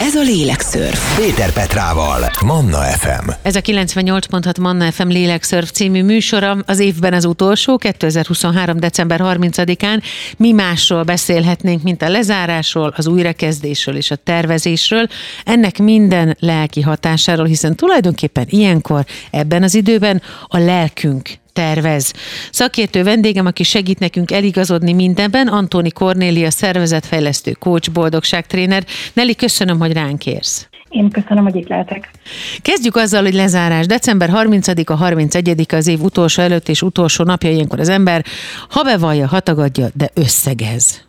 Ez a Lélekszörf. Péter Petrával, Manna FM. Ez a 98.6 Manna FM Lélekszörf című műsora az évben az utolsó, 2023. december 30-án. Mi másról beszélhetnénk, mint a lezárásról, az újrakezdésről és a tervezésről. Ennek minden lelki hatásáról, hiszen tulajdonképpen ilyenkor, ebben az időben a lelkünk tervez. Szakértő vendégem, aki segít nekünk eligazodni mindenben, Antoni Kornélia, szervezetfejlesztő, coach, boldogságtréner. Neli, köszönöm, hogy ránk érsz. Én köszönöm, hogy itt lehetek. Kezdjük azzal, hogy lezárás. December 30-a, 31 az év utolsó előtt és utolsó napja ilyenkor az ember, ha bevallja, hatagadja, de összegez.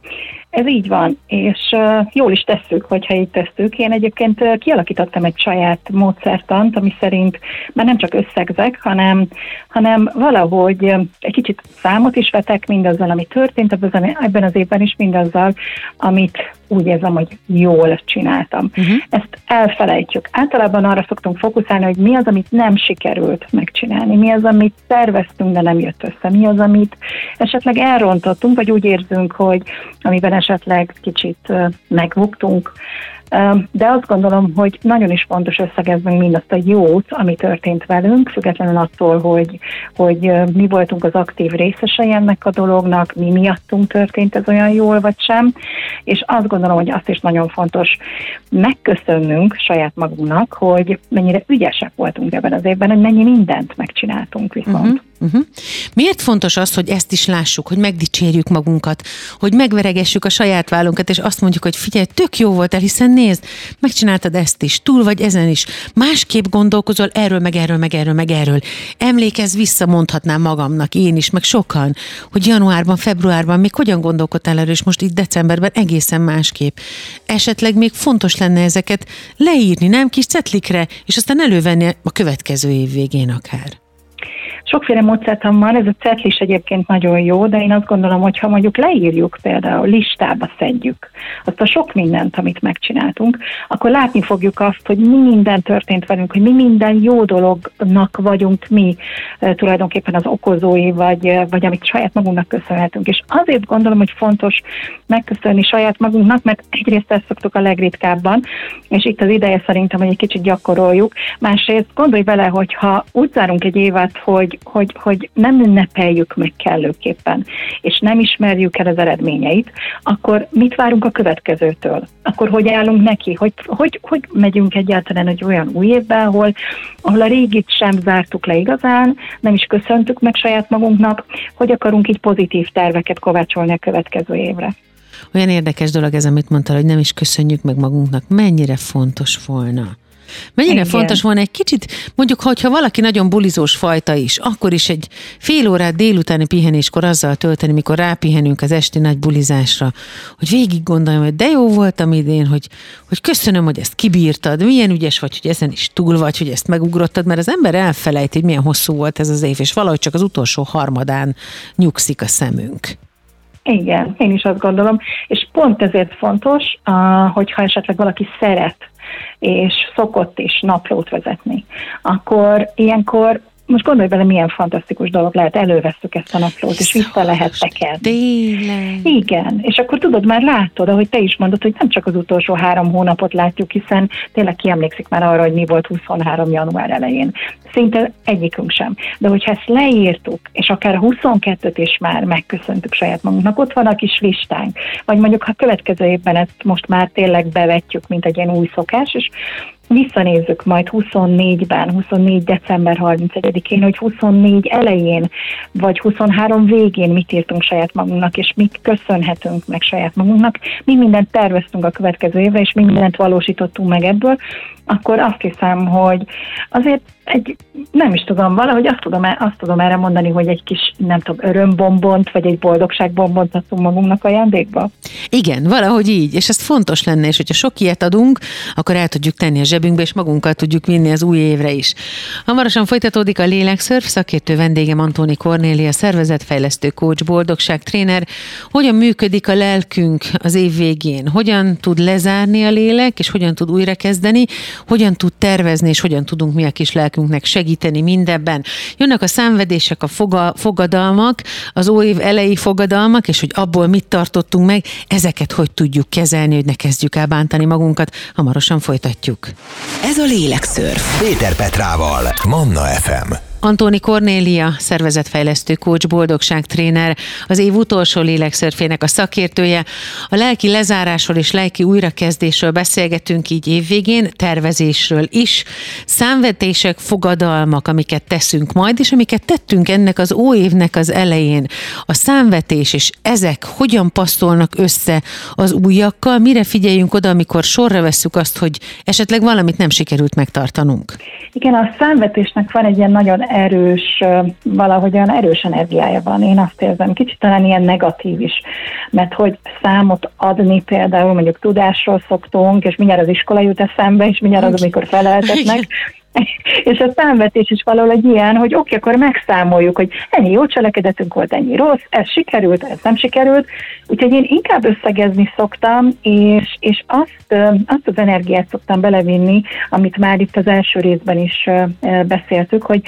Ez így van, és jól is tesszük, hogyha így tesszük. Én egyébként kialakítottam egy saját módszertant, ami szerint már nem csak összegzek, hanem, hanem valahogy egy kicsit számot is vetek mindazzal, ami történt ebben az évben is, mindazzal, amit úgy érzem, hogy jól csináltam. Uh-huh. Ezt elfelejtjük. Általában arra szoktunk fókuszálni, hogy mi az, amit nem sikerült megcsinálni, mi az, amit terveztünk, de nem jött össze, mi az, amit esetleg elrontottunk, vagy úgy érzünk, hogy amiben esetleg kicsit megbuktunk, de azt gondolom, hogy nagyon is fontos összegeznünk mindazt a jót, ami történt velünk, függetlenül attól, hogy, hogy mi voltunk az aktív részesei ennek a dolognak, mi miattunk történt ez olyan jól vagy sem, és azt gondolom, hogy azt is nagyon fontos megköszönnünk saját magunknak, hogy mennyire ügyesek voltunk ebben az évben, hogy mennyi mindent megcsináltunk viszont. Uh-huh. Uh-huh. Miért fontos az, hogy ezt is lássuk, hogy megdicsérjük magunkat, hogy megveregessük a saját vállunkat, és azt mondjuk, hogy figyelj, tök jó volt hiszen nézd, megcsináltad ezt is, túl vagy ezen is, másképp gondolkozol erről, meg erről, meg erről, meg erről. Emlékezz vissza, magamnak, én is, meg sokan, hogy januárban, februárban még hogyan gondolkodtál erről, és most itt decemberben egészen másképp. Esetleg még fontos lenne ezeket leírni, nem kis cetlikre, és aztán elővenni a következő év végén akár. Sokféle módszertan van, ez a cetlis egyébként nagyon jó, de én azt gondolom, hogy ha mondjuk leírjuk például, listába szedjük azt a sok mindent, amit megcsináltunk, akkor látni fogjuk azt, hogy mi minden történt velünk, hogy mi minden jó dolognak vagyunk mi tulajdonképpen az okozói, vagy, vagy amit saját magunknak köszönhetünk. És azért gondolom, hogy fontos megköszönni saját magunknak, mert egyrészt ezt szoktuk a legritkábban, és itt az ideje szerintem, hogy egy kicsit gyakoroljuk. Másrészt gondolj bele, hogy ha úgy zárunk egy évet, hogy hogy, hogy nem ünnepeljük meg kellőképpen, és nem ismerjük el az eredményeit, akkor mit várunk a következőtől? Akkor hogy állunk neki? Hogy, hogy, hogy megyünk egyáltalán egy olyan új évbe, ahol, ahol a régit sem zártuk le igazán, nem is köszöntük meg saját magunknak, hogy akarunk így pozitív terveket kovácsolni a következő évre? Olyan érdekes dolog ez, amit mondtál, hogy nem is köszönjük meg magunknak. Mennyire fontos volna? Mennyire Igen. fontos volna egy kicsit, mondjuk, hogyha valaki nagyon bulizós fajta is, akkor is egy fél órát délutáni pihenéskor azzal tölteni, mikor rápihenünk az esti nagy bulizásra, hogy végig gondoljam, hogy de jó voltam idén, hogy, hogy köszönöm, hogy ezt kibírtad, milyen ügyes vagy, hogy ezen is túl vagy, hogy ezt megugrottad, mert az ember elfelejti, hogy milyen hosszú volt ez az év, és valahogy csak az utolsó harmadán nyugszik a szemünk. Igen, én is azt gondolom, és pont ezért fontos, hogyha esetleg valaki szeret és szokott is naplót vezetni, akkor ilyenkor most gondolj bele, milyen fantasztikus dolog lehet, előveszük ezt a naplót, és vissza lehet tekerni. Igen, és akkor tudod, már látod, ahogy te is mondod, hogy nem csak az utolsó három hónapot látjuk, hiszen tényleg kiemlékszik már arra, hogy mi volt 23. január elején. Szinte egyikünk sem. De hogyha ezt leírtuk, és akár 22-t is már megköszöntük saját magunknak, ott van a kis listánk. Vagy mondjuk, ha következő évben ezt most már tényleg bevetjük, mint egy ilyen új szokás, és visszanézzük majd 24-ben, 24. december 31-én, hogy 24 elején, vagy 23 végén mit írtunk saját magunknak, és mit köszönhetünk meg saját magunknak, mi mindent terveztünk a következő évre, és mi mindent valósítottunk meg ebből, akkor azt hiszem, hogy azért egy, nem is tudom, valahogy azt tudom, azt tudom erre mondani, hogy egy kis, nem tudom, örömbombont, vagy egy boldogságbombont adtunk magunknak ajándékba. Igen, valahogy így, és ez fontos lenne, és hogyha sok ilyet adunk, akkor el tudjuk tenni a zsebünkbe, és magunkkal tudjuk vinni az új évre is. Hamarosan folytatódik a Lélekszörf, szakértő vendégem Antóni Kornélia, szervezetfejlesztő coach, boldogság tréner. Hogyan működik a lelkünk az év végén? Hogyan tud lezárni a lélek, és hogyan tud újrakezdeni? Hogyan tud tervezni, és hogyan tudunk mi a kis lelkünk nekünknek segíteni mindebben. Jönnek a szenvedések, a foga, fogadalmak, az új év elejé fogadalmak, és hogy abból mit tartottunk meg, ezeket hogy tudjuk kezelni, hogy ne kezdjük el bántani magunkat. Hamarosan folytatjuk. Ez a Lélekszörf. Péter Petrával, Manna FM. Antóni Kornélia, szervezetfejlesztő coach, boldogságtréner, az év utolsó lélekszörfének a szakértője. A lelki lezárásról és lelki újrakezdésről beszélgetünk így évvégén, tervezésről is. Számvetések, fogadalmak, amiket teszünk majd, és amiket tettünk ennek az új az elején. A számvetés és ezek hogyan passzolnak össze az újakkal, mire figyeljünk oda, amikor sorra vesszük azt, hogy esetleg valamit nem sikerült megtartanunk. Igen, a számvetésnek van egy ilyen nagyon erős, valahogy olyan erős energiája van. Én azt érzem, kicsit talán ilyen negatív is, mert hogy számot adni például mondjuk tudásról szoktunk, és mindjárt az iskola jut eszembe, és mindjárt az, amikor feleltetnek, és a számvetés is valahol egy ilyen, hogy oké, akkor megszámoljuk, hogy ennyi jó cselekedetünk volt, ennyi rossz, ez sikerült, ez nem sikerült. Úgyhogy én inkább összegezni szoktam, és, és azt, azt az energiát szoktam belevinni, amit már itt az első részben is beszéltük, hogy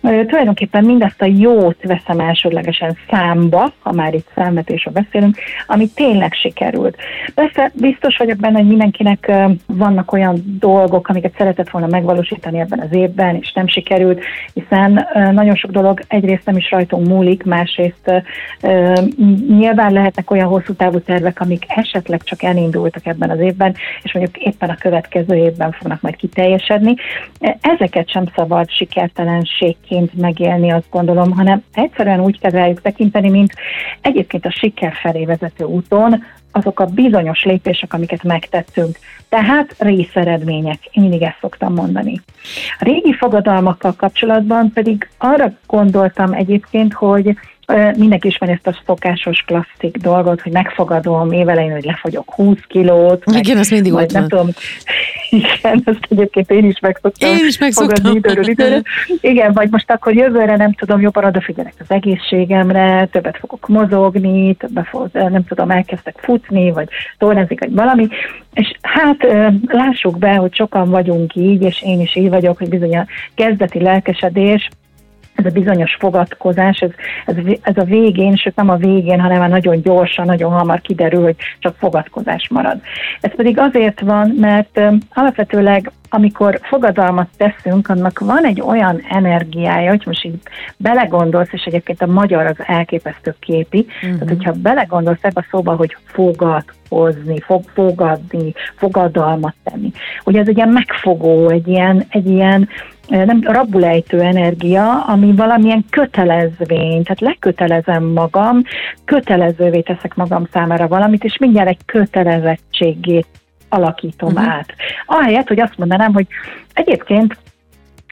tulajdonképpen mindazt a jót veszem elsődlegesen számba, ha már itt számvetésről beszélünk, ami tényleg sikerült. Persze biztos vagyok benne, hogy mindenkinek vannak olyan dolgok, amiket szeretett volna megvalósítani ebben az évben, és nem sikerült, hiszen nagyon sok dolog egyrészt nem is rajtunk múlik, másrészt nyilván lehetnek olyan hosszú távú tervek, amik esetleg csak elindultak ebben az évben, és mondjuk éppen a következő évben fognak majd kiteljesedni. Ezeket sem szabad sikertelenség sikerként megélni, azt gondolom, hanem egyszerűen úgy kezeljük tekinteni, mint egyébként a siker felé vezető úton azok a bizonyos lépések, amiket megtettünk. Tehát részeredmények, én mindig ezt szoktam mondani. A régi fogadalmakkal kapcsolatban pedig arra gondoltam egyébként, hogy Mindenki ismeri ezt a szokásos klasszik dolgot, hogy megfogadom évelején, hogy lefogyok 20 kilót. Igen, az mindig ott nem van. Tudom, igen, ezt egyébként én is megszoktam. Én is megszoktam. Időről, időről. Igen, vagy most akkor jövőre nem tudom, jobban odafigyelek az egészségemre, többet fogok mozogni, többet fog, nem tudom, elkezdtek futni, vagy tornázik, vagy valami. És hát lássuk be, hogy sokan vagyunk így, és én is így vagyok, hogy bizony a kezdeti lelkesedés ez a bizonyos fogadkozás, ez, ez, ez a végén, sőt nem a végén, hanem már nagyon gyorsan, nagyon hamar kiderül, hogy csak fogadkozás marad. Ez pedig azért van, mert alapvetőleg amikor fogadalmat teszünk, annak van egy olyan energiája, hogy most így belegondolsz, és egyébként a magyar az elképesztő képi, uh-huh. tehát mhm. hogyha belegondolsz ebbe a szóba, hogy fogadkozni, fog, fogadni, fogadalmat tenni, ugye ez egy ilyen megfogó, egy ilyen, egy ilyen nem rabulejtő energia, ami valamilyen kötelezvény, tehát lekötelezem magam, kötelezővé teszek magam számára valamit, és mindjárt egy kötelezettségét alakítom uh-huh. át. Ahelyett, hogy azt mondanám, hogy egyébként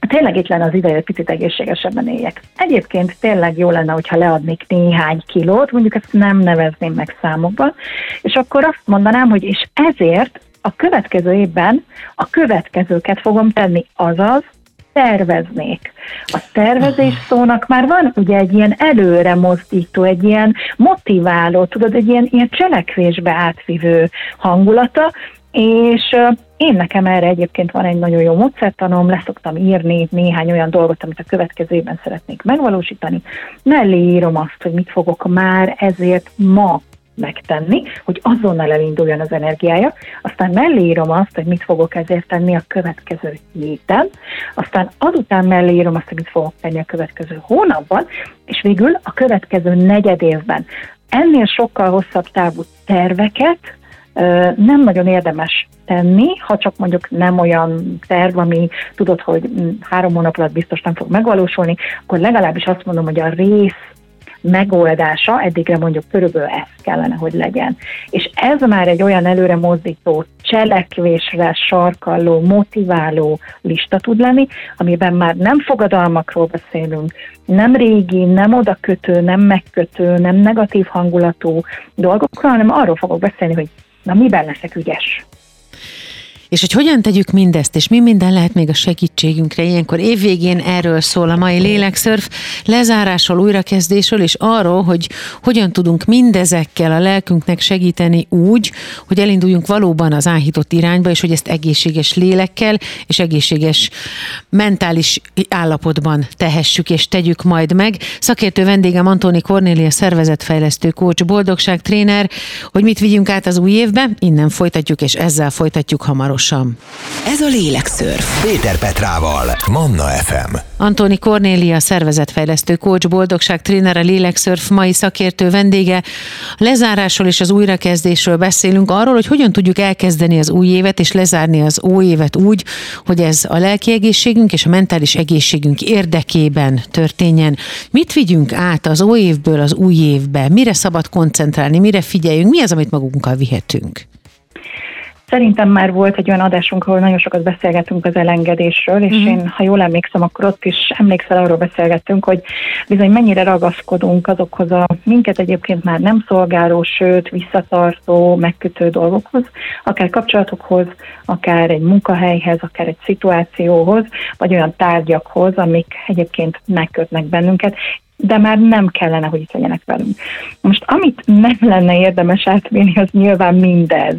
tényleg itt lenne az ideje, hogy picit egészségesebben éljek. Egyébként tényleg jó lenne, hogyha leadnék néhány kilót, mondjuk ezt nem nevezném meg számokban, és akkor azt mondanám, hogy és ezért a következő évben a következőket fogom tenni, azaz terveznék. A tervezés szónak már van ugye egy ilyen előre mozdító, egy ilyen motiváló, tudod, egy ilyen, ilyen cselekvésbe átvivő hangulata, és én nekem erre egyébként van egy nagyon jó módszertanom, leszoktam írni néhány olyan dolgot, amit a következő évben szeretnék megvalósítani. Mellé írom azt, hogy mit fogok már ezért ma megtenni, hogy azonnal elinduljon az energiája, aztán mellé írom azt, hogy mit fogok ezért tenni a következő héten, aztán azután mellé írom azt, hogy mit fogok tenni a következő hónapban, és végül a következő negyed évben. Ennél sokkal hosszabb távú terveket nem nagyon érdemes tenni, ha csak mondjuk nem olyan terv, ami tudod, hogy három hónap alatt biztos nem fog megvalósulni, akkor legalábbis azt mondom, hogy a rész megoldása, eddigre mondjuk körülbelül ez kellene, hogy legyen. És ez már egy olyan előre mozdító, cselekvésre sarkalló, motiváló lista tud lenni, amiben már nem fogadalmakról beszélünk, nem régi, nem oda kötő, nem megkötő, nem negatív hangulatú dolgokról, hanem arról fogok beszélni, hogy na miben leszek ügyes. És hogy hogyan tegyük mindezt, és mi minden lehet még a segítségünkre. Ilyenkor évvégén erről szól a mai lélekszörf, lezárásról, újrakezdésről, és arról, hogy hogyan tudunk mindezekkel a lelkünknek segíteni úgy, hogy elinduljunk valóban az áhított irányba, és hogy ezt egészséges lélekkel és egészséges mentális állapotban tehessük és tegyük majd meg. Szakértő vendégem Antoni Kornélia, szervezetfejlesztő coach, boldogság tréner, hogy mit vigyünk át az új évbe, innen folytatjuk, és ezzel folytatjuk hamarosan hamarosan. Ez a Lélekszörf. Péter Petrával. Manna FM. Antoni Kornélia, szervezetfejlesztő coach, boldogság tréner, a Lélekszörf mai szakértő vendége. A lezárásról és az újrakezdésről beszélünk, arról, hogy hogyan tudjuk elkezdeni az új évet és lezárni az új évet úgy, hogy ez a lelki egészségünk és a mentális egészségünk érdekében történjen. Mit vigyünk át az új évből az új évbe? Mire szabad koncentrálni? Mire figyeljünk? Mi az, amit magunkkal vihetünk? Szerintem már volt egy olyan adásunk, ahol nagyon sokat beszélgettünk az elengedésről, és uh-huh. én, ha jól emlékszem, akkor ott is emlékszel, arról beszélgettünk, hogy bizony mennyire ragaszkodunk azokhoz a minket egyébként már nem szolgáló, sőt, visszatartó, megkötő dolgokhoz, akár kapcsolatokhoz, akár egy munkahelyhez, akár egy szituációhoz, vagy olyan tárgyakhoz, amik egyébként megkötnek bennünket, de már nem kellene, hogy itt legyenek velünk. Most amit nem lenne érdemes átvinni, az nyilván mindez.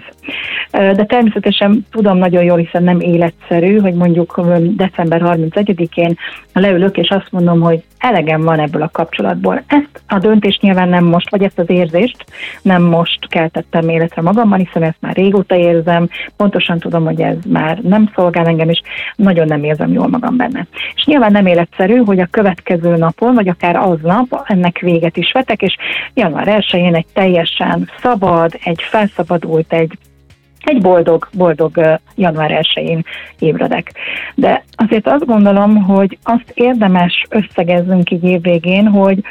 De természetesen tudom nagyon jól, hiszen nem életszerű, hogy mondjuk december 31-én leülök, és azt mondom, hogy elegem van ebből a kapcsolatból. Ezt a döntést nyilván nem most, vagy ezt az érzést nem most keltettem életre magamban, hiszen ezt már régóta érzem, pontosan tudom, hogy ez már nem szolgál engem, és nagyon nem érzem jól magam benne. És nyilván nem életszerű, hogy a következő napon, vagy akár aznap ennek véget is vetek, és január 1-én egy teljesen szabad, egy felszabadult, egy egy boldog, boldog január 1-én ébredek. De azért azt gondolom, hogy azt érdemes összegeznünk így évvégén, hogy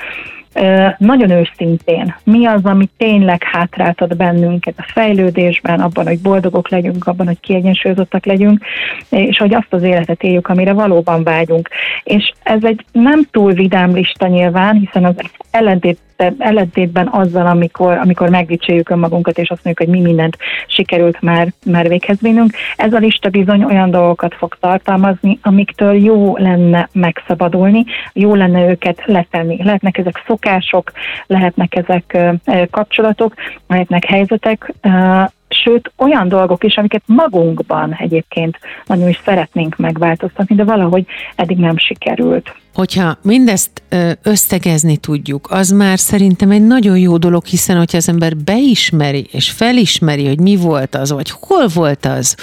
nagyon őszintén, mi az, ami tényleg hátráltat bennünket a fejlődésben, abban, hogy boldogok legyünk, abban, hogy kiegyensúlyozottak legyünk, és hogy azt az életet éljük, amire valóban vágyunk. És ez egy nem túl vidám lista nyilván, hiszen az ellentét ellentétben azzal, amikor, amikor megdicséljük önmagunkat, és azt mondjuk, hogy mi mindent sikerült már, már véghez vinnünk. Ez a lista bizony olyan dolgokat fog tartalmazni, amiktől jó lenne megszabadulni, jó lenne őket letenni. Lehetnek ezek szokások, lehetnek ezek kapcsolatok, lehetnek helyzetek, sőt olyan dolgok is, amiket magunkban egyébként nagyon is szeretnénk megváltoztatni, de valahogy eddig nem sikerült. Hogyha mindezt összegezni tudjuk, az már szerintem egy nagyon jó dolog, hiszen hogyha az ember beismeri és felismeri, hogy mi volt az, vagy hol volt az,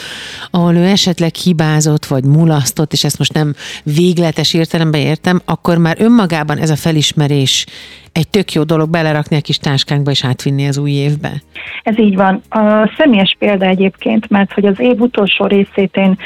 ahol ő esetleg hibázott, vagy mulasztott, és ezt most nem végletes értelemben értem, akkor már önmagában ez a felismerés egy tök jó dolog belerakni a kis táskánkba és átvinni az új évbe. Ez így van. A személyes példa egyébként, mert hogy az év utolsó részét én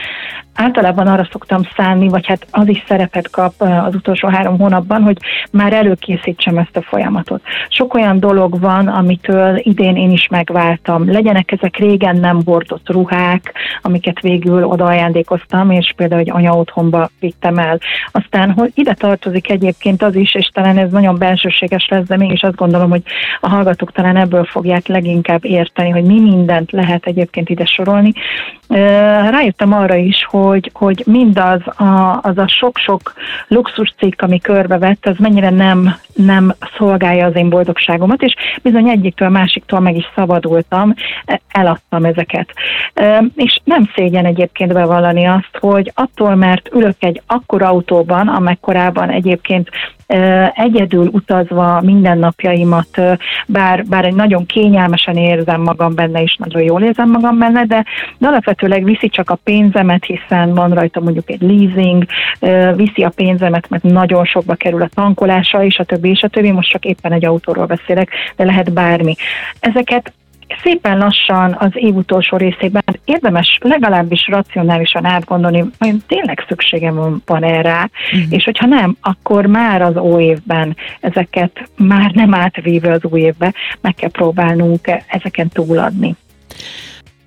általában arra szoktam szállni, vagy hát az is szerepet kap az utolsó három hónapban, hogy már előkészítsem ezt a folyamatot. Sok olyan dolog van, amitől idén én is megváltam. Legyenek ezek régen nem hordott ruhák, amiket végül oda ajándékoztam, és például egy anya otthonba vittem el. Aztán hogy ide tartozik egyébként az is, és talán ez nagyon belsőséges lesz, de mégis azt gondolom, hogy a hallgatók talán ebből fogják leginkább érteni, hogy mi mindent lehet egyébként ide sorolni. Rájöttem arra is, hogy hogy, mindaz a, az a sok-sok luxus cikk, ami körbevett, az mennyire nem, nem szolgálja az én boldogságomat, és bizony egyiktől másiktól meg is szabadultam, eladtam ezeket. És nem szégyen egyébként bevallani azt, hogy attól, mert ülök egy akkor autóban, amekkorában egyébként egyedül utazva mindennapjaimat, bár, bár egy nagyon kényelmesen érzem magam benne, és nagyon jól érzem magam benne, de, de alapvetőleg viszi csak a pénzemet, hiszen van rajta mondjuk egy leasing, viszi a pénzemet, mert nagyon sokba kerül a tankolása, és a többi, és a többi, most csak éppen egy autóról beszélek, de lehet bármi. Ezeket szépen lassan az év utolsó részében érdemes legalábbis racionálisan átgondolni, hogy tényleg szükségem van erre, uh-huh. és hogyha nem, akkor már az új évben ezeket már nem átvéve az új évbe, meg kell próbálnunk ezeken túladni.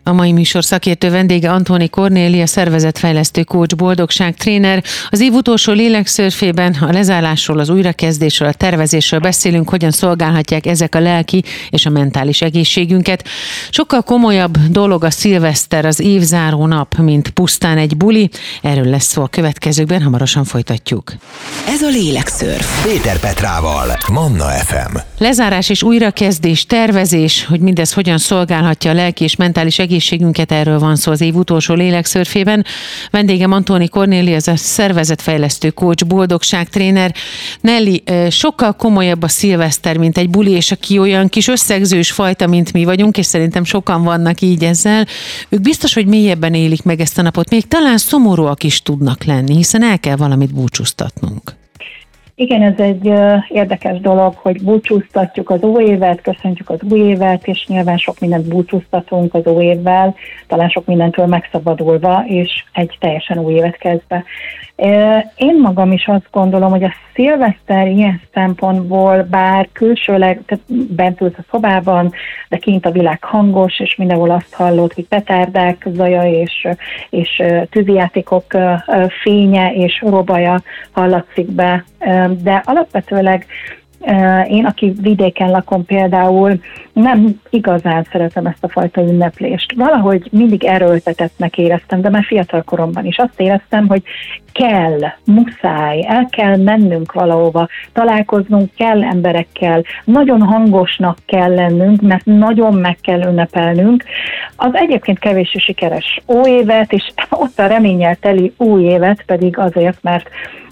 A mai műsor szakértő vendége Antoni Kornélia, szervezetfejlesztő coach, boldogság tréner. Az év utolsó lélekszörfében a lezárásról, az újrakezdésről, a tervezésről beszélünk, hogyan szolgálhatják ezek a lelki és a mentális egészségünket. Sokkal komolyabb dolog a szilveszter, az évzáró nap, mint pusztán egy buli. Erről lesz szó a következőkben, hamarosan folytatjuk. Ez a lélekszörf. Péter Petrával, Manna FM. Lezárás és újrakezdés, tervezés, hogy mindez hogyan szolgálhatja a lelki és mentális egészségünket, erről van szó az év utolsó lélekszörfében. Vendégem Antóni Kornéli, ez a szervezetfejlesztő coach, boldogságtréner. Nelly, sokkal komolyabb a szilveszter, mint egy buli, és aki olyan kis összegzős fajta, mint mi vagyunk, és szerintem sokan vannak így ezzel, ők biztos, hogy mélyebben élik meg ezt a napot, még talán szomorúak is tudnak lenni, hiszen el kell valamit búcsúztatnunk. Igen, ez egy érdekes dolog, hogy búcsúztatjuk az új évet, köszöntjük az új évet, és nyilván sok mindent búcsúztatunk az új évvel, talán sok mindentől megszabadulva, és egy teljesen új évet kezdve. Én magam is azt gondolom, hogy a szilveszter ilyen szempontból, bár külsőleg, tehát bent ülsz a szobában, de kint a világ hangos, és mindenhol azt hallod, hogy petárdák zaja és, és tűzijátékok fénye és robaja hallatszik be, de alapvetőleg én, aki vidéken lakom például, nem igazán szeretem ezt a fajta ünneplést. Valahogy mindig erőltetettnek éreztem, de már fiatal koromban is azt éreztem, hogy kell, muszáj, el kell mennünk valahova, találkoznunk kell emberekkel, nagyon hangosnak kell lennünk, mert nagyon meg kell ünnepelnünk. Az egyébként kevés sikeres új évet, és ott a reménnyel teli új évet pedig azért, mert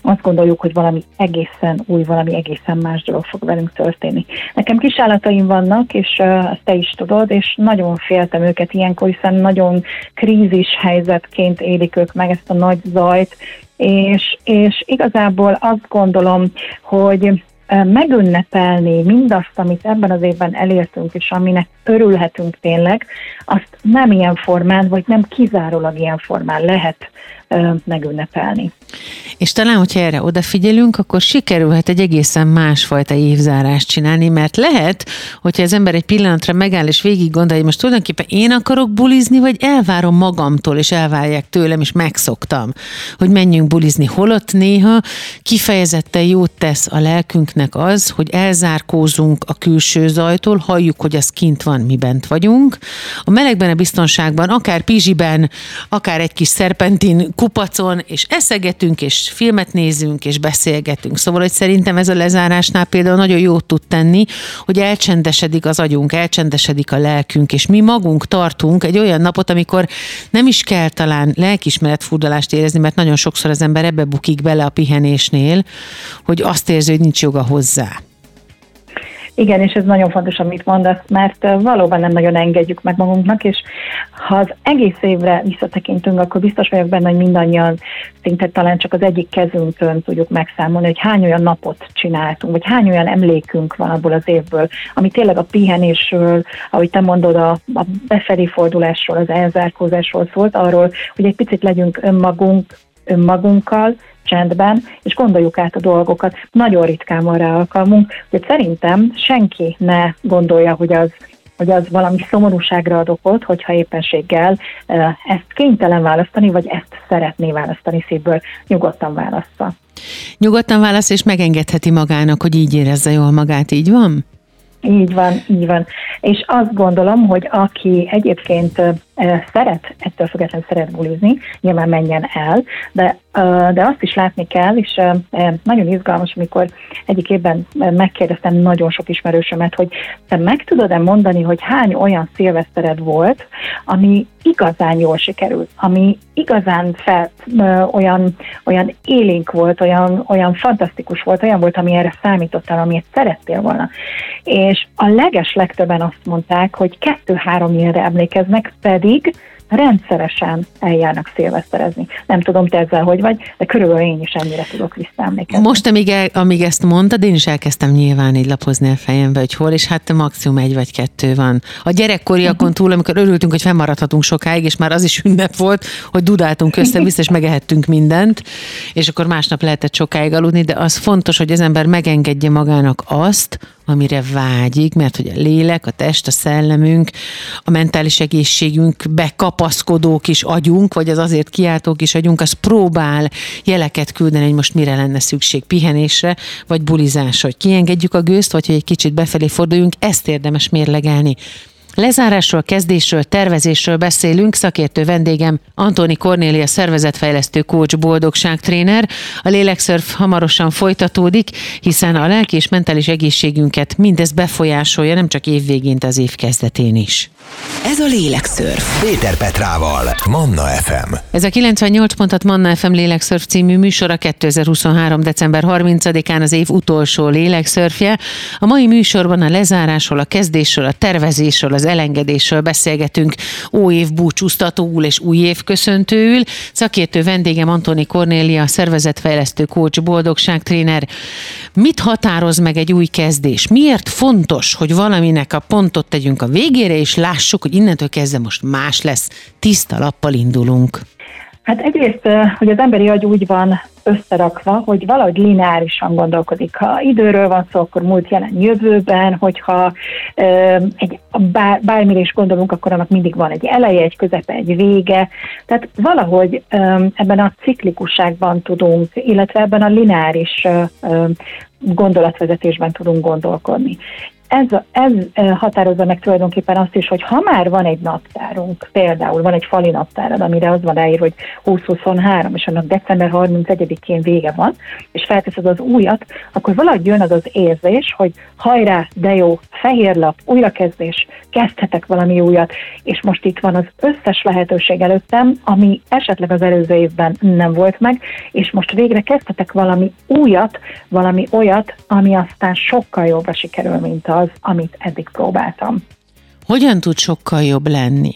azt gondoljuk, hogy valami egészen új, valami egészen más dolog fog velünk történni. Nekem kisállataim vannak, és ezt te is tudod, és nagyon féltem őket ilyenkor, hiszen nagyon krízis helyzetként élik ők meg ezt a nagy zajt, és, és igazából azt gondolom, hogy megünnepelni mindazt, amit ebben az évben elértünk, és aminek örülhetünk tényleg, azt nem ilyen formán, vagy nem kizárólag ilyen formán lehet megünnepelni. És talán, hogyha erre odafigyelünk, akkor sikerülhet egy egészen másfajta évzárást csinálni, mert lehet, hogyha az ember egy pillanatra megáll és végig gondolja, hogy most tulajdonképpen én akarok bulizni, vagy elvárom magamtól, és elvárják tőlem, és megszoktam, hogy menjünk bulizni. Holott néha kifejezetten jót tesz a lelkünknek az, hogy elzárkózunk a külső zajtól, halljuk, hogy az kint van, mi bent vagyunk. A melegben, a biztonságban, akár pizsiben, akár egy kis szerpentin kupacon, és eszegetünk, és filmet nézünk, és beszélgetünk. Szóval, hogy szerintem ez a lezárásnál például nagyon jót tud tenni, hogy elcsendesedik az agyunk, elcsendesedik a lelkünk, és mi magunk tartunk egy olyan napot, amikor nem is kell talán lelkismeret furdalást érezni, mert nagyon sokszor az ember ebbe bukik bele a pihenésnél, hogy azt érzi, hogy nincs joga hozzá. Igen, és ez nagyon fontos, amit mondasz, mert valóban nem nagyon engedjük meg magunknak, és ha az egész évre visszatekintünk, akkor biztos vagyok benne, hogy mindannyian szinte talán csak az egyik kezünkön tudjuk megszámolni, hogy hány olyan napot csináltunk, vagy hány olyan emlékünk van abból az évből, ami tényleg a pihenésről, ahogy te mondod, a, a befelé fordulásról, az elzárkózásról szólt, arról, hogy egy picit legyünk önmagunk, önmagunkkal, csendben, és gondoljuk át a dolgokat. Nagyon ritkán van rá alkalmunk, hogy szerintem senki ne gondolja, hogy az hogy az valami szomorúságra ad okot, hogyha éppenséggel ezt kénytelen választani, vagy ezt szeretné választani szívből, nyugodtan választa. Nyugodtan válasz, és megengedheti magának, hogy így érezze jól magát, így van? Így van, így van. És azt gondolom, hogy aki egyébként szeret, ettől függetlenül szeret bulizni, nyilván menjen el, de, de azt is látni kell, és nagyon izgalmas, amikor egyik évben megkérdeztem nagyon sok ismerősömet, hogy te meg tudod-e mondani, hogy hány olyan szilvesztered volt, ami igazán jól sikerült, ami igazán fel, olyan, olyan élénk volt, olyan, olyan fantasztikus volt, olyan volt, ami erre számítottál, amiért szerettél volna. És a leges legtöbben azt mondták, hogy kettő-három ilyenre emlékeznek, pedig rendszeresen eljárnak szilveszterezni. Nem tudom, te ezzel hogy vagy, de körülbelül én is ennyire tudok visszaemlékezni. Most, amíg, el, amíg ezt mondtad, én is elkezdtem nyilván így lapozni a fejembe, hogy hol, és hát maximum egy vagy kettő van. A gyerekkoriakon túl, amikor örültünk, hogy fennmaradhatunk sokáig, és már az is ünnep volt, hogy dudáltunk össze-vissza, és megehettünk mindent, és akkor másnap lehetett sokáig aludni, de az fontos, hogy az ember megengedje magának azt, amire vágyik, mert hogy a lélek, a test, a szellemünk, a mentális egészségünk bekapaszkodók is agyunk, vagy az azért kiáltók is agyunk, az próbál jeleket küldeni, hogy most mire lenne szükség pihenésre, vagy bulizásra, hogy kiengedjük a gőzt, vagy hogy egy kicsit befelé forduljunk, ezt érdemes mérlegelni. Lezárásról, kezdésről, tervezésről beszélünk. Szakértő vendégem Antoni Kornélia szervezetfejlesztő coach boldogságtréner. A lélekszörf hamarosan folytatódik, hiszen a lelki és mentális egészségünket mindez befolyásolja, nem csak évvégén, az év kezdetén is. Ez a Lélekszörf. Péter Petrával, Manna FM. Ez a 98 pontat Manna FM Lélekszörf című műsora 2023. december 30-án az év utolsó lélekszörfje. A mai műsorban a lezárásról, a kezdésről, a tervezésről, az elengedésről beszélgetünk új év búcsúztatóul és új év köszöntőül. Szakértő vendégem Antoni Kornélia, szervezetfejlesztő coach, boldogságtréner. Mit határoz meg egy új kezdés? Miért fontos, hogy valaminek a pontot tegyünk a végére, és lássuk, hogy innentől kezdve most más lesz, tiszta lappal indulunk? Hát egyrészt, hogy az emberi agy úgy van összerakva, hogy valahogy lineárisan gondolkodik. Ha időről van szó, akkor múlt jelen jövőben, hogyha egy, bár, bármire is gondolunk, akkor annak mindig van egy eleje, egy közepe, egy vége. Tehát valahogy ebben a ciklikusságban tudunk, illetve ebben a lineáris gondolatvezetésben tudunk gondolkodni ez, ez határozza meg tulajdonképpen azt is, hogy ha már van egy naptárunk, például van egy fali naptárad, amire az van ráír, hogy 2023, és annak december 31-én vége van, és felteszed az újat, akkor valahogy jön az az érzés, hogy hajrá, de jó, fehér lap, újrakezdés, kezdhetek valami újat, és most itt van az összes lehetőség előttem, ami esetleg az előző évben nem volt meg, és most végre kezdhetek valami újat, valami olyat, ami aztán sokkal jobban sikerül, mint az, amit eddig próbáltam. Hogyan tud sokkal jobb lenni?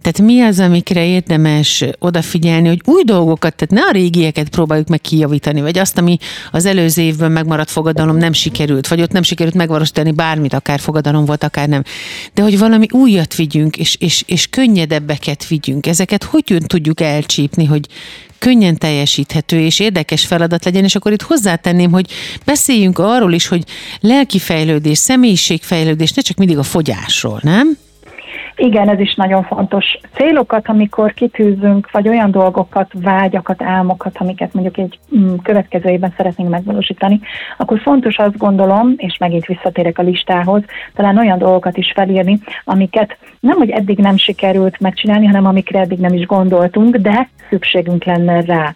Tehát mi az, amikre érdemes odafigyelni, hogy új dolgokat, tehát ne a régieket próbáljuk meg kijavítani, vagy azt, ami az előző évben megmaradt fogadalom nem sikerült, vagy ott nem sikerült megvalósítani bármit, akár fogadalom volt, akár nem. De hogy valami újat vigyünk, és, és, és könnyedebbeket vigyünk. Ezeket hogy tudjuk elcsípni, hogy könnyen teljesíthető és érdekes feladat legyen, és akkor itt hozzátenném, hogy beszéljünk arról is, hogy lelki fejlődés, személyiségfejlődés, ne csak mindig a fogyásról, nem? Igen, ez is nagyon fontos. Célokat, amikor kitűzünk, vagy olyan dolgokat, vágyakat, álmokat, amiket mondjuk egy mm, következő évben szeretnénk megvalósítani, akkor fontos azt gondolom, és megint visszatérek a listához, talán olyan dolgokat is felírni, amiket nem, hogy eddig nem sikerült megcsinálni, hanem amikre eddig nem is gondoltunk, de szükségünk lenne rá.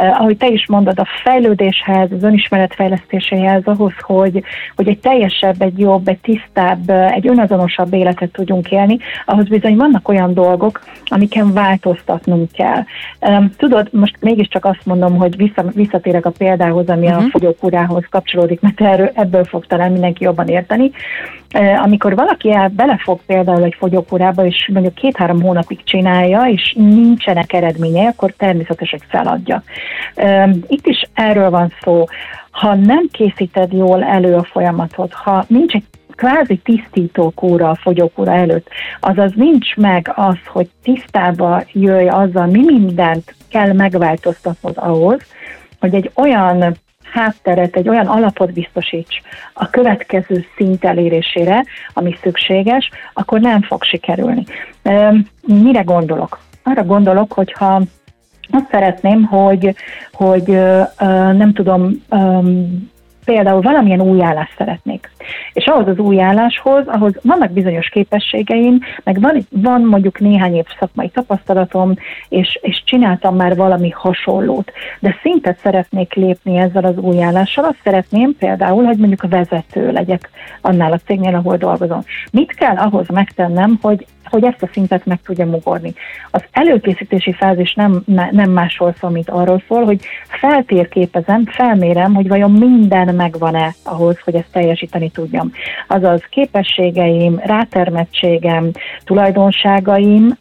Uh, ahogy te is mondod, a fejlődéshez, az önismeret fejlesztéséhez, ahhoz, hogy, hogy egy teljesebb, egy jobb, egy tisztább, egy önazonosabb életet tudjunk élni, ahhoz bizony vannak olyan dolgok, amiken változtatnunk kell. Tudod, most mégiscsak azt mondom, hogy vissza, visszatérek a példához, ami uh-huh. a mhm. fogyókúrához kapcsolódik, mert erről, ebből fog talán mindenki jobban érteni. Amikor valaki el belefog például egy fogyókúrába, és mondjuk két-három hónapig csinálja, és nincsenek eredménye, akkor természetesen feladja. Itt is erről van szó ha nem készíted jól elő a folyamatot, ha nincs egy kvázi tisztító kóra a fogyókúra előtt. Azaz nincs meg az, hogy tisztába jöjj azzal, mi mindent kell megváltoztatnod ahhoz, hogy egy olyan hátteret, egy olyan alapot biztosíts a következő szint elérésére, ami szükséges, akkor nem fog sikerülni. Mire gondolok? Arra gondolok, hogyha azt szeretném, hogy, hogy nem tudom, például valamilyen új állást szeretnék. És ahhoz az új álláshoz, ahhoz vannak bizonyos képességeim, meg van, van mondjuk néhány év szakmai tapasztalatom, és, és csináltam már valami hasonlót. De szintet szeretnék lépni ezzel az új állással, azt szeretném például, hogy mondjuk vezető legyek annál a cégnél, ahol dolgozom. Mit kell ahhoz megtennem, hogy hogy ezt a szintet meg tudja mugorni. Az előkészítési fázis nem, nem másról szól, mint arról szól, hogy feltérképezem, felmérem, hogy vajon minden megvan-e ahhoz, hogy ezt teljesíteni tudjam. Azaz képességeim, rátermettségem, tulajdonságaim,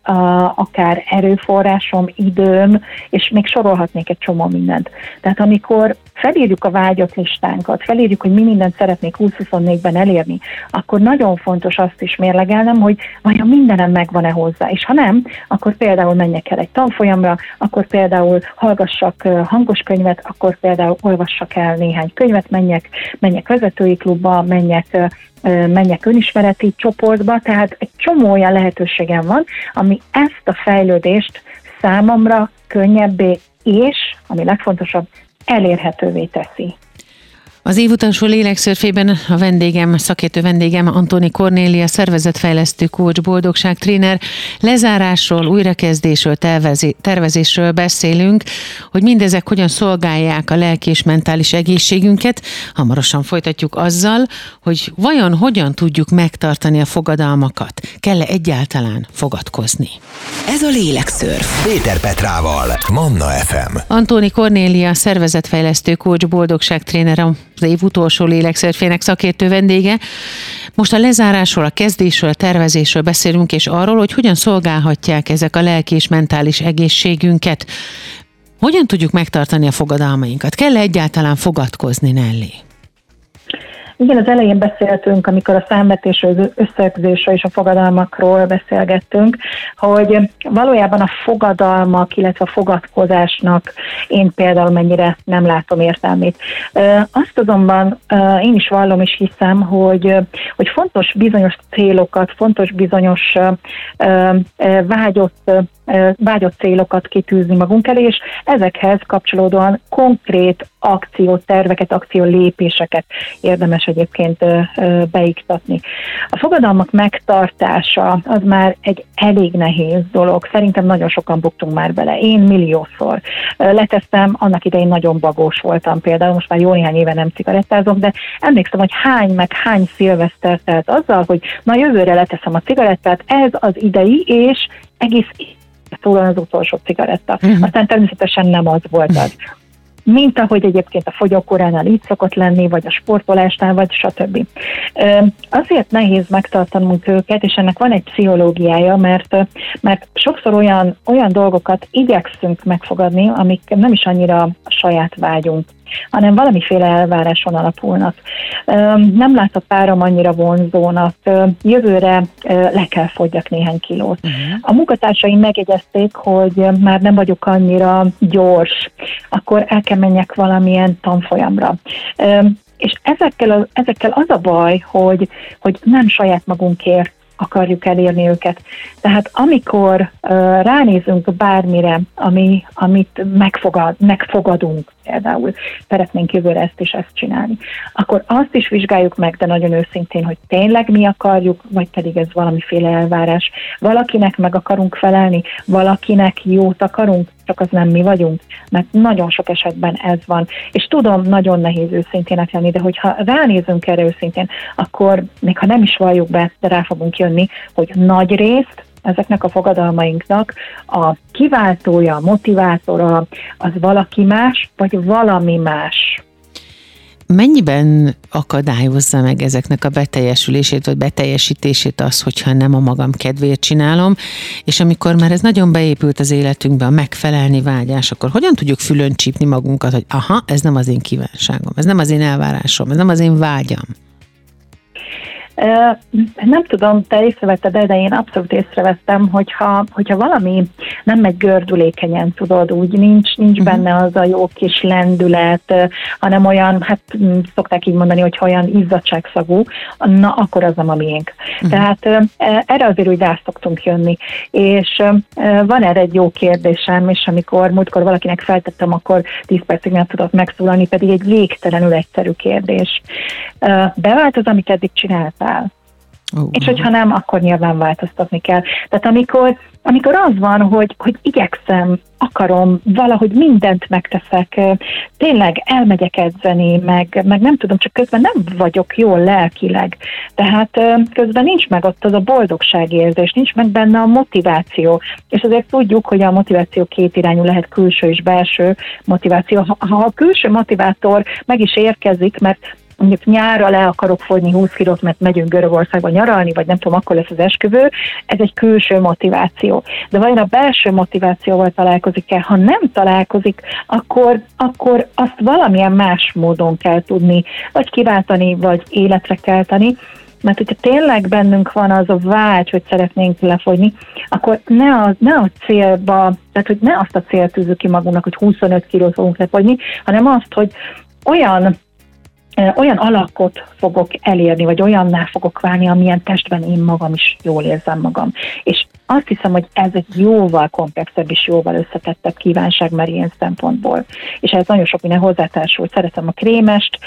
akár erőforrásom, időm, és még sorolhatnék egy csomó mindent. Tehát amikor felírjuk a vágyott listánkat, felírjuk, hogy mi mindent szeretnék 2024-ben elérni, akkor nagyon fontos azt is mérlegelnem, hogy vajon mindenem megvan-e hozzá. És ha nem, akkor például menjek el egy tanfolyamra, akkor például hallgassak hangos könyvet, akkor például olvassak el néhány könyvet, menjek, menjek vezetői klubba, menjek menjek önismereti csoportba, tehát egy csomó olyan lehetőségem van, ami ezt a fejlődést számomra könnyebbé és, ami legfontosabb, elérhetővé teszi. Az év utolsó lélekszörfében a vendégem, szakértő vendégem Antoni Kornélia, szervezetfejlesztő coach, boldogság tréner. Lezárásról, újrakezdésről, tervezésről beszélünk, hogy mindezek hogyan szolgálják a lelki és mentális egészségünket. Hamarosan folytatjuk azzal, hogy vajon hogyan tudjuk megtartani a fogadalmakat. Kell-e egyáltalán fogadkozni? Ez a lélekszörf. Péter Petrával, Manna FM. Antoni Kornélia, szervezetfejlesztő coach, boldogság tréner, az év utolsó lélekszörfének szakértő vendége. Most a lezárásról, a kezdésről, a tervezésről beszélünk, és arról, hogy hogyan szolgálhatják ezek a lelki és mentális egészségünket. Hogyan tudjuk megtartani a fogadalmainkat? Kell -e egyáltalán fogadkozni, Nelly? Igen, az elején beszéltünk, amikor a számvetésről, összegzésről és a fogadalmakról beszélgettünk, hogy valójában a fogadalmak, illetve a fogadkozásnak én például mennyire nem látom értelmét. Azt azonban én is vallom és hiszem, hogy, hogy fontos bizonyos célokat, fontos bizonyos vágyott vágyott célokat kitűzni magunk elé, és ezekhez kapcsolódóan konkrét akcióterveket, akciólépéseket érdemes egyébként beiktatni. A fogadalmak megtartása az már egy elég nehéz dolog. Szerintem nagyon sokan buktunk már bele. Én milliószor letesztem, annak idején nagyon bagós voltam például, most már jó néhány éve nem cigarettázom, de emlékszem, hogy hány meg hány szilveszter telt azzal, hogy na jövőre leteszem a cigarettát, ez az idei, és egész szólal az utolsó cigaretta. Uh-huh. Aztán természetesen nem az volt az. Mint ahogy egyébként a fogyókóránál így szokott lenni, vagy a sportolásnál, vagy stb. Azért nehéz megtartanunk őket, és ennek van egy pszichológiája, mert, mert sokszor olyan, olyan dolgokat igyekszünk megfogadni, amik nem is annyira a saját vágyunk hanem valamiféle elváráson alapulnak. Nem lát a párom annyira vonzónak, jövőre le kell fogyjak néhány kilót. Uh-huh. A munkatársaim megjegyezték, hogy már nem vagyok annyira gyors, akkor el kell menjek valamilyen tanfolyamra. És ezekkel, ezekkel az a baj, hogy, hogy nem saját magunkért akarjuk elérni őket. Tehát amikor uh, ránézünk bármire, ami, amit megfogad, megfogadunk, például szeretnénk jövőre ezt és ezt csinálni, akkor azt is vizsgáljuk meg, de nagyon őszintén, hogy tényleg mi akarjuk, vagy pedig ez valamiféle elvárás. Valakinek meg akarunk felelni, valakinek jót akarunk, csak az nem mi vagyunk, mert nagyon sok esetben ez van. És tudom, nagyon nehéz őszintének lenni, de hogyha ránézünk erre őszintén, akkor még ha nem is valljuk be, de rá fogunk jönni, hogy nagy részt ezeknek a fogadalmainknak a kiváltója, a motivátora az valaki más, vagy valami más. Mennyiben akadályozza meg ezeknek a beteljesülését vagy beteljesítését az, hogyha nem a magam kedvéért csinálom, és amikor már ez nagyon beépült az életünkbe, a megfelelni vágyás, akkor hogyan tudjuk fülön csípni magunkat, hogy aha, ez nem az én kívánságom, ez nem az én elvárásom, ez nem az én vágyam. Nem tudom, te észrevetted, de én abszolút észrevettem, hogyha, hogyha valami nem megy gördülékenyen, tudod, úgy nincs, nincs uh-huh. benne az a jó kis lendület, hanem olyan, hát mm, szokták így mondani, hogy olyan izzadságszagú, na akkor az nem a miénk. Uh-huh. Tehát erre azért úgy rá szoktunk jönni. És van erre egy jó kérdésem, és amikor múltkor valakinek feltettem, akkor 10 percig nem tudott megszólalni, pedig egy végtelenül egyszerű kérdés. Bevált az, amit eddig csináltál? Fel. Uh-huh. És hogyha nem, akkor nyilván változtatni kell. Tehát amikor, amikor az van, hogy, hogy igyekszem, akarom, valahogy mindent megteszek, tényleg elmegyek edzeni, meg, meg nem tudom, csak közben nem vagyok jól lelkileg. Tehát közben nincs meg ott az a boldogságérzés, nincs meg benne a motiváció. És azért tudjuk, hogy a motiváció két irányú lehet külső és belső motiváció. Ha, ha a külső motivátor meg is érkezik, mert mondjuk nyárra le akarok fogyni 20 kilót, mert megyünk Görögországba nyaralni, vagy nem tudom, akkor lesz az esküvő, ez egy külső motiváció. De vajon a belső motivációval találkozik-e? Ha nem találkozik, akkor, akkor azt valamilyen más módon kell tudni, vagy kiváltani, vagy életre kelteni, mert hogyha tényleg bennünk van az a vágy, hogy szeretnénk lefogyni, akkor ne a, ne a célba, tehát hogy ne azt a célt tűzzük ki magunknak, hogy 25 kilót fogunk lefogyni, hanem azt, hogy olyan olyan alakot fogok elérni, vagy olyanná fogok válni, amilyen testben én magam is jól érzem magam. És azt hiszem, hogy ez egy jóval komplexebb és jóval összetettebb kívánság már ilyen szempontból. És ez nagyon sok minden hozzátársul. Szeretem a krémest,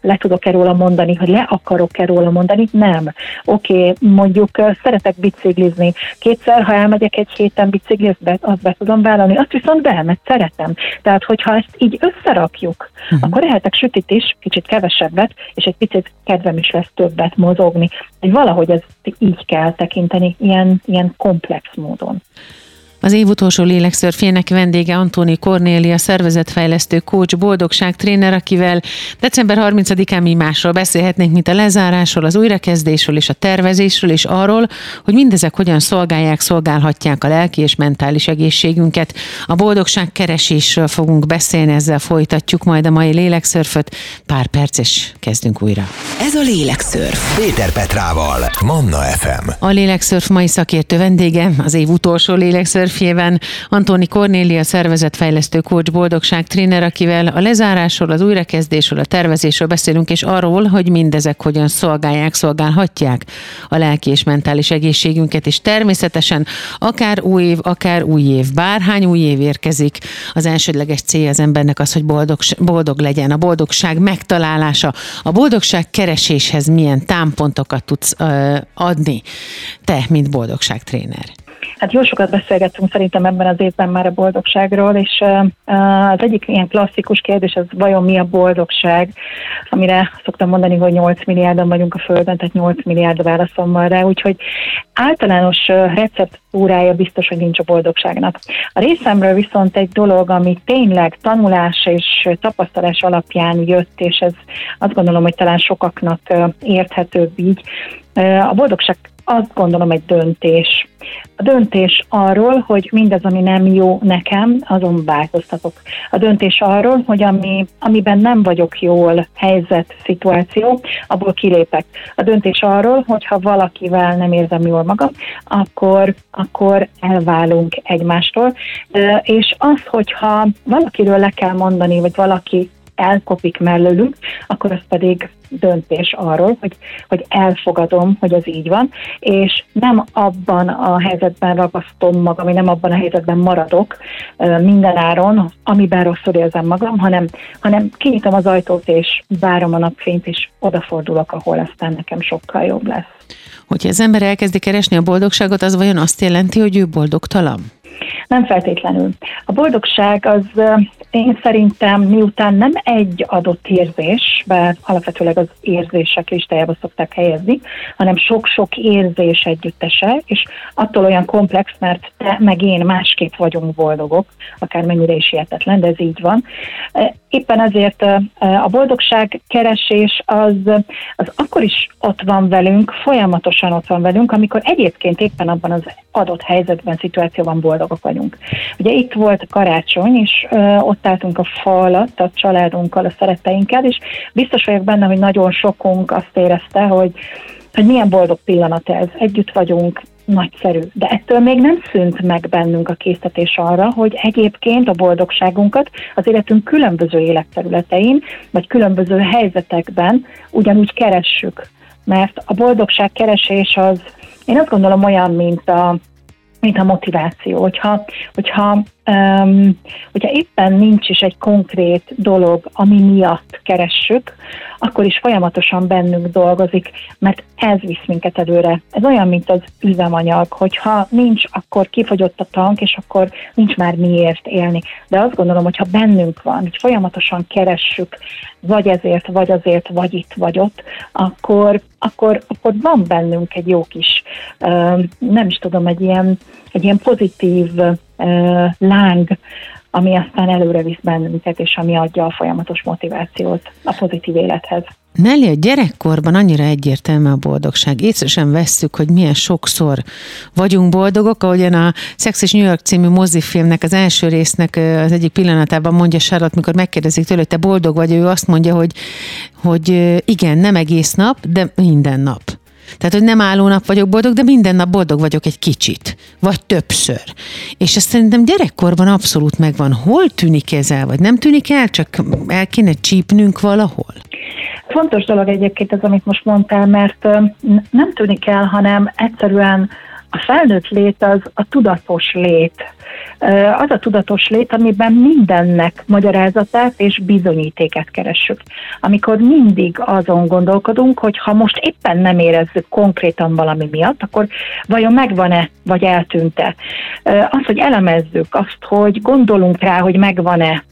le tudok-e róla mondani, hogy le akarok-e róla mondani? Nem. Oké, okay, mondjuk szeretek biciklizni. Kétszer, ha elmegyek egy héten biciklizni, azt be tudom vállalni, azt viszont be, mert szeretem. Tehát, hogyha ezt így összerakjuk, uh-huh. akkor ehetek sütit is, kicsit kevesebbet, és egy picit kedvem is lesz többet mozogni. Valahogy ez így kell tekinteni, ilyen, ilyen komplex módon. Az év utolsó lélekszörfjének vendége Antóni Kornélia, szervezetfejlesztő coach, boldogság tréner, akivel december 30-án mi másról beszélhetnénk, mint a lezárásról, az újrakezdésről és a tervezésről, és arról, hogy mindezek hogyan szolgálják, szolgálhatják a lelki és mentális egészségünket. A boldogság keresésről fogunk beszélni, ezzel folytatjuk majd a mai lélekszörföt. Pár perc, és kezdünk újra. Ez a lélekszörf. Péter Petrával, Manna FM. A lélekszörf mai szakértő vendége, az év utolsó lélekszörf Surfjében Antoni Kornélia szervezetfejlesztő coach boldogság tréner, akivel a lezárásról, az újrakezdésről, a tervezésről beszélünk, és arról, hogy mindezek hogyan szolgálják, szolgálhatják a lelki és mentális egészségünket, és természetesen akár új év, akár új év, bárhány új év érkezik, az elsődleges célja az embernek az, hogy boldog, boldog legyen, a boldogság megtalálása, a boldogság kereséshez milyen támpontokat tudsz uh, adni te, mint boldogság tréner. Hát jó sokat beszélgettünk szerintem ebben az évben már a boldogságról, és az egyik ilyen klasszikus kérdés az vajon mi a boldogság, amire szoktam mondani, hogy 8 milliárdan vagyunk a Földön, tehát 8 milliárd válaszom van rá, úgyhogy általános receptúrája biztos, hogy nincs a boldogságnak. A részemről viszont egy dolog, ami tényleg tanulás és tapasztalás alapján jött, és ez azt gondolom, hogy talán sokaknak érthetőbb így, a boldogság azt gondolom egy döntés. A döntés arról, hogy mindez, ami nem jó nekem, azon változtatok. A döntés arról, hogy ami, amiben nem vagyok jól helyzet, szituáció, abból kilépek. A döntés arról, hogy ha valakivel nem érzem jól magam, akkor, akkor elválunk egymástól. És az, hogyha valakiről le kell mondani, vagy valaki elkopik mellőlünk, akkor az pedig döntés arról, hogy, hogy elfogadom, hogy az így van, és nem abban a helyzetben ragasztom magam, én nem abban a helyzetben maradok minden áron, amiben rosszul érzem magam, hanem, hanem kinyitom az ajtót, és várom a napfényt, és odafordulok, ahol aztán nekem sokkal jobb lesz. Hogyha az ember elkezdi keresni a boldogságot, az vajon azt jelenti, hogy ő boldogtalan? Nem feltétlenül. A boldogság az én szerintem miután nem egy adott érzés, bár alapvetőleg az érzések listájába szokták helyezni, hanem sok-sok érzés együttese, és attól olyan komplex, mert te meg én másképp vagyunk boldogok, akár mennyire is hihetetlen, de ez így van. Éppen ezért a boldogság keresés az, az akkor is ott van velünk, folyamatosan ott van velünk, amikor egyébként éppen abban az adott helyzetben, szituációban boldogok vagyunk. Ugye itt volt karácsony, és ott álltunk a fa alatt a családunkkal, a szeretteinkkel, és biztos vagyok benne, hogy nagyon sokunk azt érezte, hogy hogy milyen boldog pillanat ez, együtt vagyunk, nagyszerű. De ettől még nem szűnt meg bennünk a késztetés arra, hogy egyébként a boldogságunkat az életünk különböző életterületein, vagy különböző helyzetekben ugyanúgy keressük. Mert a boldogság keresés az, én azt gondolom olyan, mint a mint a motiváció. Hogyha, hogyha um, hogyha éppen nincs is egy konkrét dolog, ami miatt keressük, akkor is folyamatosan bennünk dolgozik, mert ez visz minket előre. Ez olyan, mint az üzemanyag, hogyha nincs, akkor kifogyott a tank, és akkor nincs már miért élni. De azt gondolom, hogyha bennünk van, hogy folyamatosan keressük, vagy ezért, vagy azért, vagy itt, vagy ott, akkor, akkor, akkor van bennünk egy jó kis, nem is tudom, egy ilyen, egy ilyen pozitív láng, ami aztán előre visz bennünket, és ami adja a folyamatos motivációt a pozitív élethez. Nelly, a gyerekkorban annyira egyértelmű a boldogság. Észre sem vesszük, hogy milyen sokszor vagyunk boldogok, ahogyan a Sex és New York című mozifilmnek az első résznek az egyik pillanatában mondja Charlotte, mikor megkérdezik tőle, hogy te boldog vagy, ő azt mondja, hogy, hogy igen, nem egész nap, de minden nap. Tehát, hogy nem álló nap vagyok boldog, de minden nap boldog vagyok egy kicsit, vagy többször. És ezt szerintem gyerekkorban abszolút megvan. Hol tűnik ez el, vagy nem tűnik el, csak el kéne csípnünk valahol? Fontos dolog egyébként ez, amit most mondtál, mert nem tűnik el, hanem egyszerűen a felnőtt lét az a tudatos lét az a tudatos lét, amiben mindennek magyarázatát és bizonyítéket keressük. Amikor mindig azon gondolkodunk, hogy ha most éppen nem érezzük konkrétan valami miatt, akkor vajon megvan-e, vagy eltűnt-e. Az, hogy elemezzük, azt, hogy gondolunk rá, hogy megvan-e,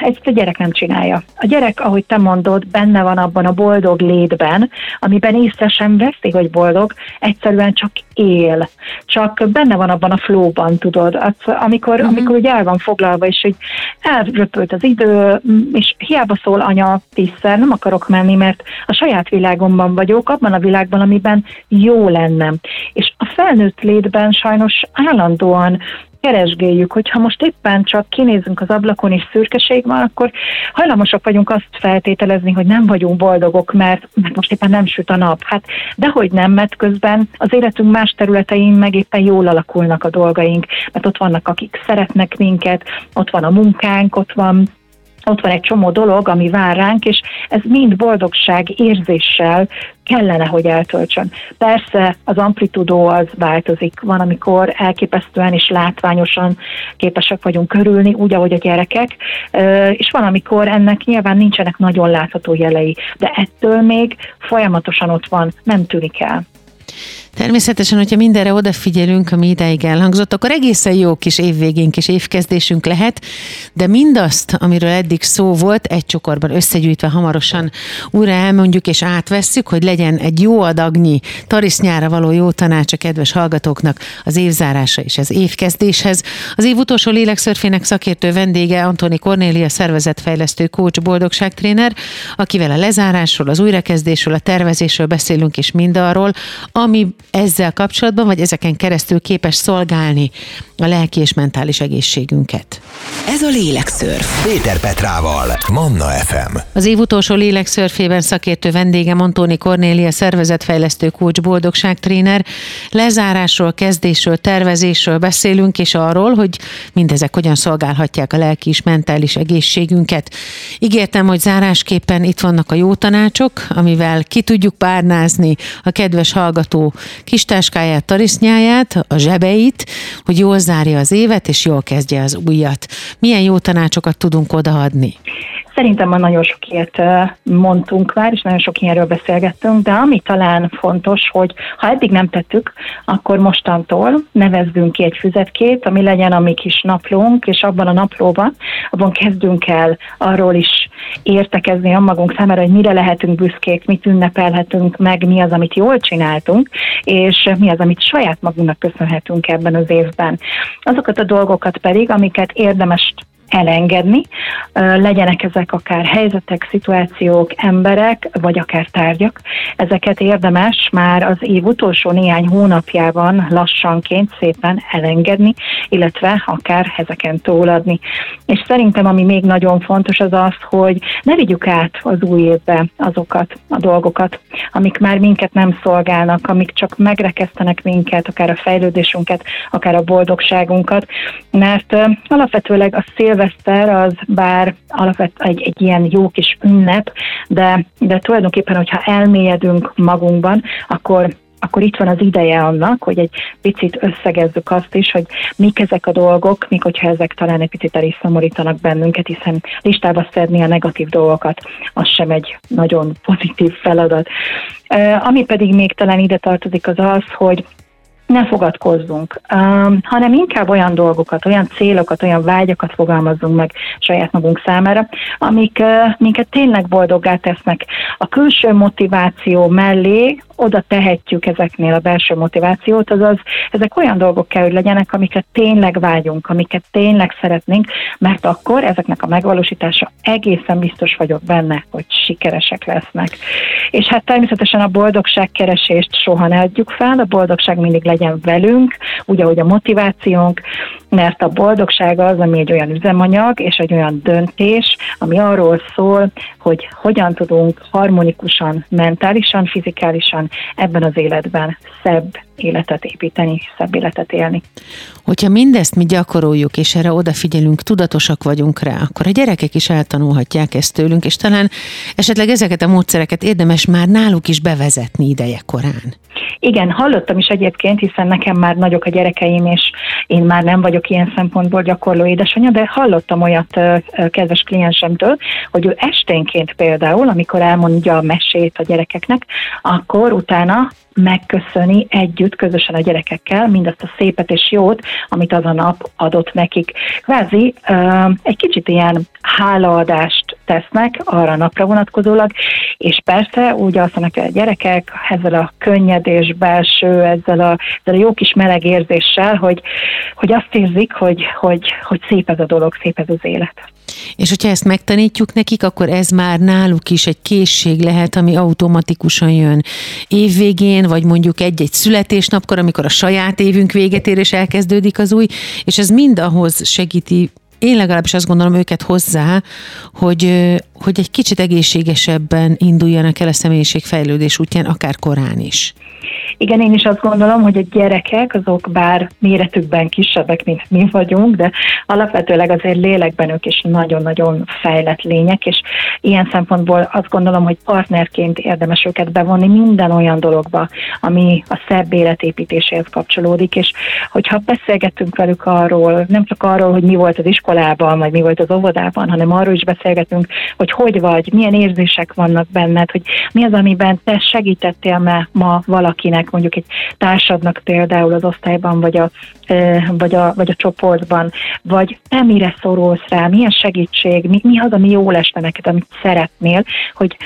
ezt a gyerek nem csinálja. A gyerek, ahogy te mondod, benne van abban a boldog létben, amiben észre sem veszi, hogy boldog, egyszerűen csak él. Csak benne van abban a flóban, tudod. Az, amikor, uh-huh. amikor ugye el van foglalva, és hogy elröpült az idő, és hiába szól anya tízszer, nem akarok menni, mert a saját világomban vagyok, abban a világban, amiben jó lenne. És a felnőtt létben sajnos állandóan keresgéljük, hogyha most éppen csak kinézünk az ablakon és szürkeség van, akkor hajlamosak vagyunk azt feltételezni, hogy nem vagyunk boldogok, mert, mert most éppen nem süt a nap. Hát dehogy nem, mert közben az életünk más területein meg éppen jól alakulnak a dolgaink, mert ott vannak, akik szeretnek minket, ott van a munkánk, ott van ott van egy csomó dolog, ami vár ránk, és ez mind boldogság érzéssel kellene, hogy eltöltsön. Persze az amplitudó az változik. Van, amikor elképesztően és látványosan képesek vagyunk körülni, úgy, ahogy a gyerekek, és van, amikor ennek nyilván nincsenek nagyon látható jelei, de ettől még folyamatosan ott van, nem tűnik el. Természetesen, hogyha mindenre odafigyelünk, ami ideig elhangzott, akkor egészen jó kis évvégénk és évkezdésünk lehet, de mindazt, amiről eddig szó volt, egy csokorban összegyűjtve hamarosan újra elmondjuk és átvesszük, hogy legyen egy jó adagnyi tarisznyára való jó tanács a kedves hallgatóknak az évzárása és az évkezdéshez. Az év utolsó lélekszörfének szakértő vendége Antoni Kornélia, szervezetfejlesztő coach, boldogságtréner, akivel a lezárásról, az újrakezdésről, a tervezésről beszélünk és mindarról, ami ezzel kapcsolatban, vagy ezeken keresztül képes szolgálni a lelki és mentális egészségünket. Ez a Lélekszörf. Péter Petrával, Manna FM. Az év utolsó lélekszörfében szakértő vendégem Antóni Kornélia, szervezetfejlesztő coach, boldogságtréner. Lezárásról, kezdésről, tervezésről beszélünk, és arról, hogy mindezek hogyan szolgálhatják a lelki és mentális egészségünket. Ígértem, hogy zárásképpen itt vannak a jó tanácsok, amivel ki tudjuk párnázni a kedves hallgató kistáskáját, tarisznyáját, a zsebeit, hogy jól zárja az évet, és jól kezdje az újat. Milyen jó tanácsokat tudunk odaadni? Szerintem már nagyon sok ilyet mondtunk már, és nagyon sok ilyenről beszélgettünk, de ami talán fontos, hogy ha eddig nem tettük, akkor mostantól nevezzünk ki egy füzetkét, ami legyen a mi kis naplónk, és abban a naplóban, abban kezdünk el arról is értekezni a magunk számára, hogy mire lehetünk büszkék, mit ünnepelhetünk meg, mi az, amit jól csináltunk, és mi az, amit saját magunknak köszönhetünk ebben az évben. Azokat a dolgokat pedig, amiket érdemes elengedni, legyenek ezek akár helyzetek, szituációk, emberek, vagy akár tárgyak. Ezeket érdemes már az év utolsó néhány hónapjában lassanként szépen elengedni, illetve akár ezeken túladni. És szerintem ami még nagyon fontos az az, hogy ne vigyük át az új évbe azokat a dolgokat, amik már minket nem szolgálnak, amik csak megrekesztenek minket, akár a fejlődésünket, akár a boldogságunkat, mert alapvetőleg a szél szilveszter az bár alapvet egy, egy ilyen jó kis ünnep, de, de tulajdonképpen, hogyha elmélyedünk magunkban, akkor akkor itt van az ideje annak, hogy egy picit összegezzük azt is, hogy mik ezek a dolgok, mik hogyha ezek talán egy picit el is szomorítanak bennünket, hiszen listába szedni a negatív dolgokat, az sem egy nagyon pozitív feladat. Ami pedig még talán ide tartozik az az, hogy ne fogadkozzunk, um, hanem inkább olyan dolgokat, olyan célokat, olyan vágyakat fogalmazzunk meg saját magunk számára, amik uh, minket tényleg boldoggá tesznek. A külső motiváció mellé oda tehetjük ezeknél a belső motivációt, azaz ezek olyan dolgok kell, hogy legyenek, amiket tényleg vágyunk, amiket tényleg szeretnénk, mert akkor ezeknek a megvalósítása egészen biztos vagyok benne, hogy sikeresek lesznek. És hát természetesen a boldogság keresést soha ne adjuk fel, a boldogság mindig legyen velünk, úgy, ahogy a motivációnk, mert a boldogság az, ami egy olyan üzemanyag és egy olyan döntés, ami arról szól, hogy hogyan tudunk harmonikusan, mentálisan, fizikálisan ebben az életben szebb életet építeni, szebb életet élni. Hogyha mindezt mi gyakoroljuk, és erre odafigyelünk, tudatosak vagyunk rá, akkor a gyerekek is eltanulhatják ezt tőlünk, és talán esetleg ezeket a módszereket érdemes már náluk is bevezetni ideje korán. Igen, hallottam is egyébként, hiszen nekem már nagyok a gyerekeim, és én már nem vagyok ilyen szempontból gyakorló édesanyja, de hallottam olyat kedves kliensemtől, hogy ő esténként például, amikor elmondja a mesét a gyerekeknek, akkor utána megköszöni együtt, közösen a gyerekekkel mindazt a szépet és jót, amit az a nap adott nekik. Kvázi egy kicsit ilyen hálaadást tesznek arra a napra vonatkozólag, és persze úgy alszanak el a gyerekek ezzel a könnyedés belső, ezzel a, ezzel a jó kis meleg érzéssel, hogy, hogy azt érzik, hogy, hogy, hogy szép ez a dolog, szép ez az élet. És hogyha ezt megtanítjuk nekik, akkor ez már náluk is egy készség lehet, ami automatikusan jön évvégén, vagy mondjuk egy-egy születésnapkor, amikor a saját évünk véget ér és elkezdődik az új, és ez mind ahhoz segíti én legalábbis azt gondolom őket hozzá, hogy, hogy egy kicsit egészségesebben induljanak el a személyiségfejlődés útján, akár korán is. Igen, én is azt gondolom, hogy a gyerekek azok bár méretükben kisebbek, mint mi vagyunk, de alapvetőleg azért lélekben ők is nagyon-nagyon fejlett lények, és ilyen szempontból azt gondolom, hogy partnerként érdemes őket bevonni minden olyan dologba, ami a szebb életépítéséhez kapcsolódik, és hogyha beszélgetünk velük arról, nem csak arról, hogy mi volt az iskolában, vagy mi volt az óvodában, hanem arról is beszélgetünk, hogy hogy vagy, milyen érzések vannak benned, hogy mi az, amiben te segítettél ma, ma valakinek, mondjuk egy társadnak például az osztályban, vagy a, vagy a, vagy a csoportban, vagy te mire szorulsz rá, milyen segítség, mi, mi az, ami jól esne neked, amit szeretnél, hogy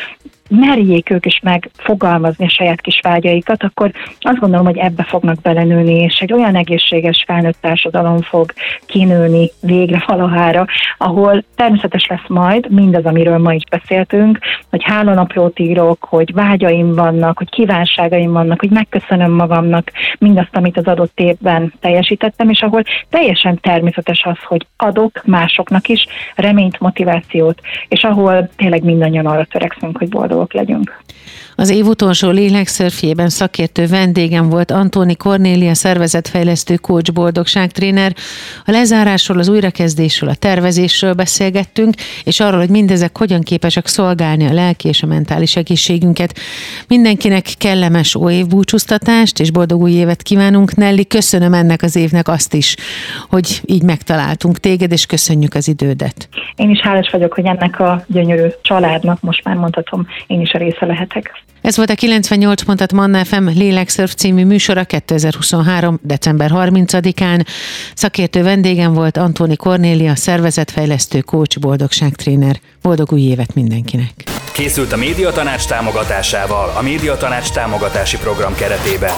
merjék ők is megfogalmazni a saját kis vágyaikat, akkor azt gondolom, hogy ebbe fognak belenőni, és egy olyan egészséges felnőtt társadalom fog kinőni végre valahára, ahol természetes lesz majd mindaz, amiről ma is beszéltünk, hogy hálónaplót írok, hogy vágyaim vannak, hogy kívánságaim vannak, hogy megköszönöm magamnak mindazt, amit az adott évben teljesítettem, és ahol teljesen természetes az, hogy adok másoknak is reményt, motivációt, és ahol tényleg mindannyian arra törekszünk, hogy boldog boldogok legyünk. Az év utolsó lélekszörfjében szakértő vendégem volt Antóni Kornélia, szervezetfejlesztő coach boldogságtréner. A lezárásról, az újrakezdésről, a tervezésről beszélgettünk, és arról, hogy mindezek hogyan képesek szolgálni a lelki és a mentális egészségünket. Mindenkinek kellemes új évbúcsúztatást és boldog új évet kívánunk. Nelly, köszönöm ennek az évnek azt is, hogy így megtaláltunk téged, és köszönjük az idődet. Én is hálás vagyok, hogy ennek a gyönyörű családnak most már mondhatom, én is a része lehetek. Ez volt a 98 pontat Manna FM Lélekszörf című műsora 2023. december 30-án. Szakértő vendégem volt Antóni Kornélia, szervezetfejlesztő, coach, boldogságtréner. Boldog új évet mindenkinek! Készült a Médiatanács támogatásával a Médiatanács támogatási program keretében.